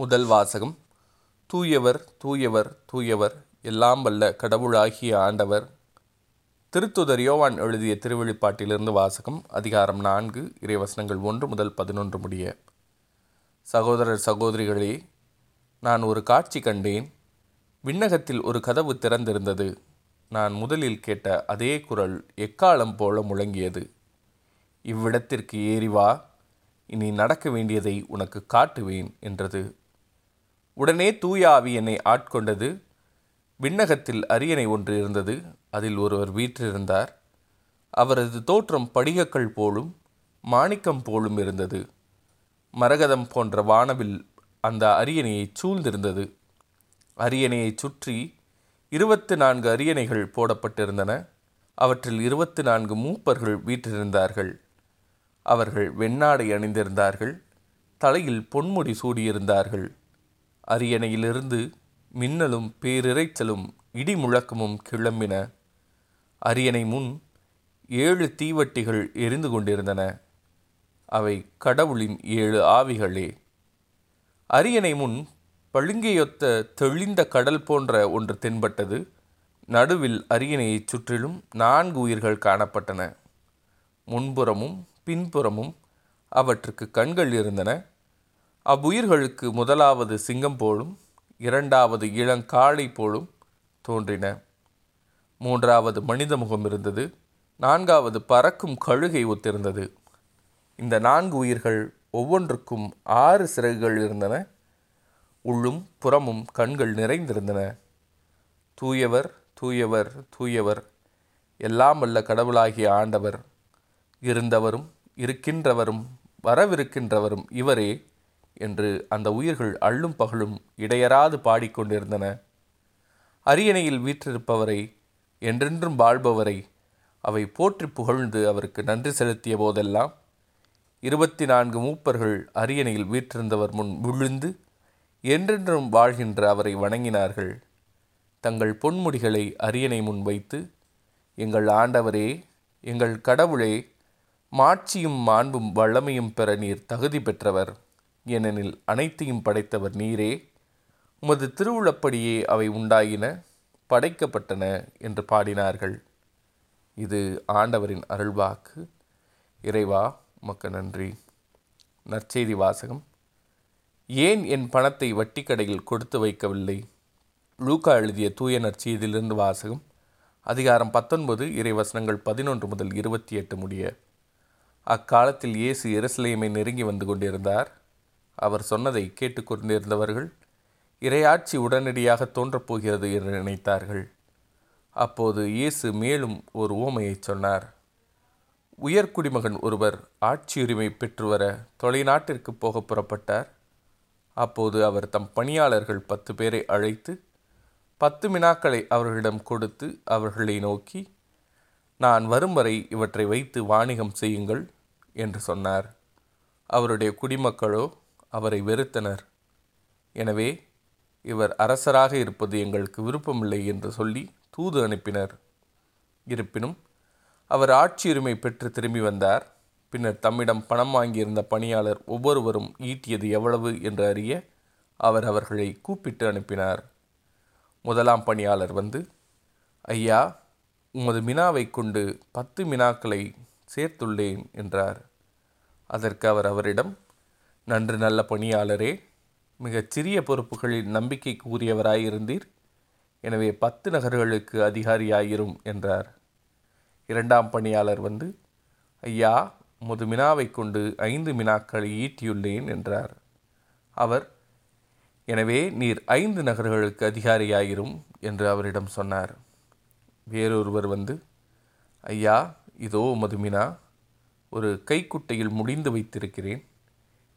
முதல் வாசகம். தூயவர் தூயவர் தூயவர் எல்லாம் வல்ல கடவுளாகிய ஆண்டவர். திருத்துதர் யோவான் எழுதிய திருவெளிப்பாட்டிலிருந்து வாசகம் அதிகாரம் நான்கு இறைவசனங்கள் ஒன்று முதல் பதினொன்று முடிய. சகோதரர் சகோதரிகளே நான் ஒரு காட்சி கண்டேன். விண்ணகத்தில் ஒரு கதவு திறந்திருந்தது. நான் முதலில் கேட்ட அதே குரல் எக்காலம் போல முழங்கியது. இவ்விடத்திற்கு ஏறி வா இனி நடக்க வேண்டியதை உனக்கு காட்டுவேன் என்றது. உடனே தூய ஆவி என்னை ஆட்கொண்டது. விண்ணகத்தில் அரியணை ஒன்று இருந்தது. அதில் ஒருவர் வீற்றிருந்தார். அவரது தோற்றம் படிகக்கல் போலும் மாணிக்கம் போலும் இருந்தது. மரகதம் போன்ற வானவில் அந்த அரியணையை சூழ்ந்திருந்தது. அரியணையைச் சுற்றி இருபத்து நான்கு அரியணைகள் போடப்பட்டிருந்தன. அவற்றில் இருபத்து நான்கு மூப்பர்கள் வீற்றிருந்தார்கள். அவர்கள் வெண்ணாடை அணிந்திருந்தார்கள். தலையில் பொன்முடி சூடியிருந்தார்கள். அரியணையிலிருந்து மின்னலும் பேரிரைச்சலும் இடி முழக்கமும் கிளம்பின. அரியணை முன் ஏழு தீவட்டிகள் எரிந்து கொண்டிருந்தன. அவை கடவுளின் ஏழு ஆவிகளே. அரியணை முன் பழுங்கையொத்த தெளிந்த கடல் போன்ற ஒன்று தென்பட்டது. நடுவில் அரியணையைச் சுற்றிலும் நான்கு உயிர்கள் காணப்பட்டன. முன்புறமும் பின்புறமும் அவற்றுக்கு கண்கள் இருந்தன. அவ்வுயிர்களுக்கு முதலாவது சிங்கம் போலும் இரண்டாவது இளங்காளை போலும் தோன்றின. மூன்றாவது மனித முகம் இருந்தது நான்காவது பறக்கும் கழுகை ஒத்திருந்தது. இந்த நான்கு உயிர்கள் ஒவ்வொன்றுக்கும் ஆறு சிறகுகள் இருந்தன உள்ளும் புறமும் கண்கள் நிறைந்திருந்தன. தூயவர் தூயவர் தூயவர் எல்லாம் வல்ல கடவுளாகிய ஆண்டவர். இருந்தவரும் இருக்கின்றவரும் வரவிருக்கின்றவரும் இவரே என்று அந்த உயிர்கள் அள்ளும் பகலும் இடையராது பாடிக்கொண்டிருந்தன. அரியணையில் வீற்றிருப்பவரை என்றென்றும் வாழ்பவரை அவை போற்றி புகழ்ந்து அவருக்கு நன்றி செலுத்திய போதெல்லாம் இருபத்தி நான்கு மூப்பர்கள் அரியணையில் வீற்றிருந்தவர் முன் விழுந்து என்றென்றும் வாழ்கின்ற அவரை வணங்கினார்கள். தங்கள் பொன்முடிகளை அரியணை முன் வைத்து எங்கள் ஆண்டவரே எங்கள் கடவுளே மாட்சியும் மாண்பும் வல்லமையும் பெற நீர் தகுதி பெற்றவர். ஏனெனில் அனைத்தையும் படைத்தவர் நீரே. உமது திருவுளப்படியே அவை உண்டாயின படைக்கப்பட்டன என்று பாடினார்கள். இது ஆண்டவரின் அருள்வாக்கு. இறைவா உமக்கு நன்றி. நற்செய்தி வாசகம். ஏன் என் பணத்தை வட்டி கடையில் கொடுத்து வைக்கவில்லை? லூக்கா எழுதிய தூய நற்செய்தியிலிருந்து வாசகம். அதிகாரம் பத்தொன்பது இறைவசனங்கள் பதினொன்று முதல் இருபத்தி எட்டு முடிய. அக்காலத்தில் இயேசு எருசலேமை நெருங்கி வந்து கொண்டிருந்தார். அவர் சொன்னதை கேட்டுக்கொண்டிருந்தவர்கள் இரையாட்சி உடனடியாக தோன்றப்போகிறது என்று நினைத்தார்கள். அப்போது இயேசு மேலும் ஒரு ஓமையை சொன்னார். உயர்குடிமகன் ஒருவர் ஆட்சியுரிமை பெற்று வர தொலைநாட்டிற்கு போக புறப்பட்டார். அப்போது அவர் தம் பணியாளர்கள் பத்து பேரை அழைத்து பத்து மினாக்களை அவர்களிடம் கொடுத்து அவர்களை நோக்கி நான் வரும் வரை இவற்றை வைத்து வாணிகம் செய்யுங்கள் என்று சொன்னார். அவருடைய குடிமக்களோ அவரை வெறுத்தனர். எனவே இவர் அரசராக இருப்பது எங்களுக்கு விருப்பமில்லை என்று சொல்லி தூது அனுப்பினர். இருப்பினும் அவர் ஆட்சியுரிமை பெற்று திரும்பி வந்தார். பின்னர் தம்மிடம் பணம் வாங்கியிருந்த பணியாளர் ஒவ்வொருவரும் ஈட்டியது எவ்வளவு என்று அறிய அவர் அவர்களை கூப்பிட்டு அனுப்பினார். முதலாம் பணியாளர் வந்து ஐயா உமது மினாவை கொண்டு பத்து மினாக்களை சேர்த்துள்ளேன் என்றார். அதற்கு அவர் அவரிடம் நன்று நல்ல பணியாளரே மிகச் சிறிய பொறுப்புகளில் நம்பிக்கைக்கு உரியவராயிருந்தீர் எனவே பத்து நகர்களுக்கு அதிகாரியாயிரும் என்றார். இரண்டாம் பணியாளர் வந்து ஐயா முது மினாவை கொண்டு ஐந்து மினாக்களை ஈட்டியுள்ளேன் என்றார். அவர் எனவே நீர் ஐந்து நகர்களுக்கு அதிகாரியாயிரும் என்று அவரிடம் சொன்னார். வேறொருவர் வந்து ஐயா இதோ மதுமினா ஒரு கைக்குட்டையில் முடிந்து வைத்திருக்கிறேன்.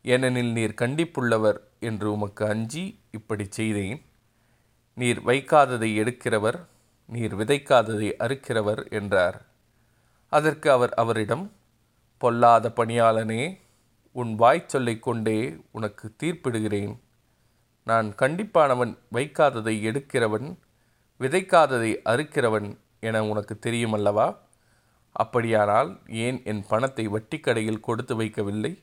ஏனெனில் நீர் கண்டிப்புள்ளவர் என்று உமக்கு அஞ்சி இப்படி செய்தேன். நீர் வைக்காததை எடுக்கிறவர் நீர் விதைக்காததை அறுக்கிறவர் என்றார். அதற்கு அவர் அவரிடம் பொல்லாத பணியாளனே உன் வாய்ச்சொல்லை கொண்டே உனக்கு தீர்ப்பிடுகிறேன். நான் கண்டிப்பானவன் வைக்காததை எடுக்கிறவன் விதைக்காததை அறுக்கிறவன் என உனக்கு தெரியுமல்லவா? அப்படியானால் ஏன் என் பணத்தை வட்டிக்கடையில் கொடுத்து வைக்கவில்லை?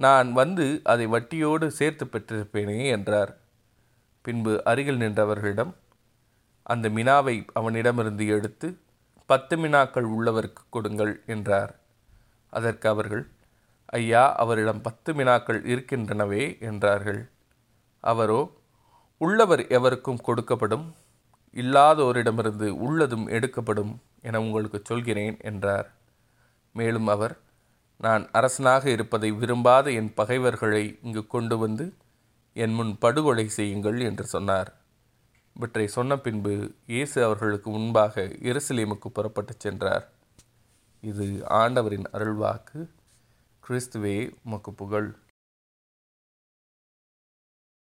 நான் வந்து அதை வட்டியோடு சேர்த்து பெற்றிருப்பேனே என்றார். பின்பு அருகில் நின்றவர்களிடம் அந்த மினாவை அவனிடமிருந்து எடுத்து பத்து மினாக்கள் உள்ளவருக்கு கொடுங்கள் என்றார். அதற்கு அவர்கள் ஐயா அவரிடம் பத்து மினாக்கள் இருக்கின்றனவே என்றார்கள். அவரோ உள்ளவர் எவருக்கும் கொடுக்கப்படும் இல்லாதோரிடமிருந்து உள்ளதும் எடுக்கப்படும் என உங்களுக்கு சொல்கிறேன் என்றார். மேலும் அவர் நான் அரசனாக இருப்பதை விரும்பாத என் பகைவர்களை இங்கு கொண்டு வந்து என் முன் படுகொலை செய்யுங்கள் என்று சொன்னார். இவற்றை சொன்ன பின்பு இயேசு அவர்களுக்கு முன்பாக எருசலேமுக்கு புறப்பட்டுச் சென்றார். இது ஆண்டவரின் அருள்வாக்கு. கிறிஸ்துவே உமக்கு புகழ்.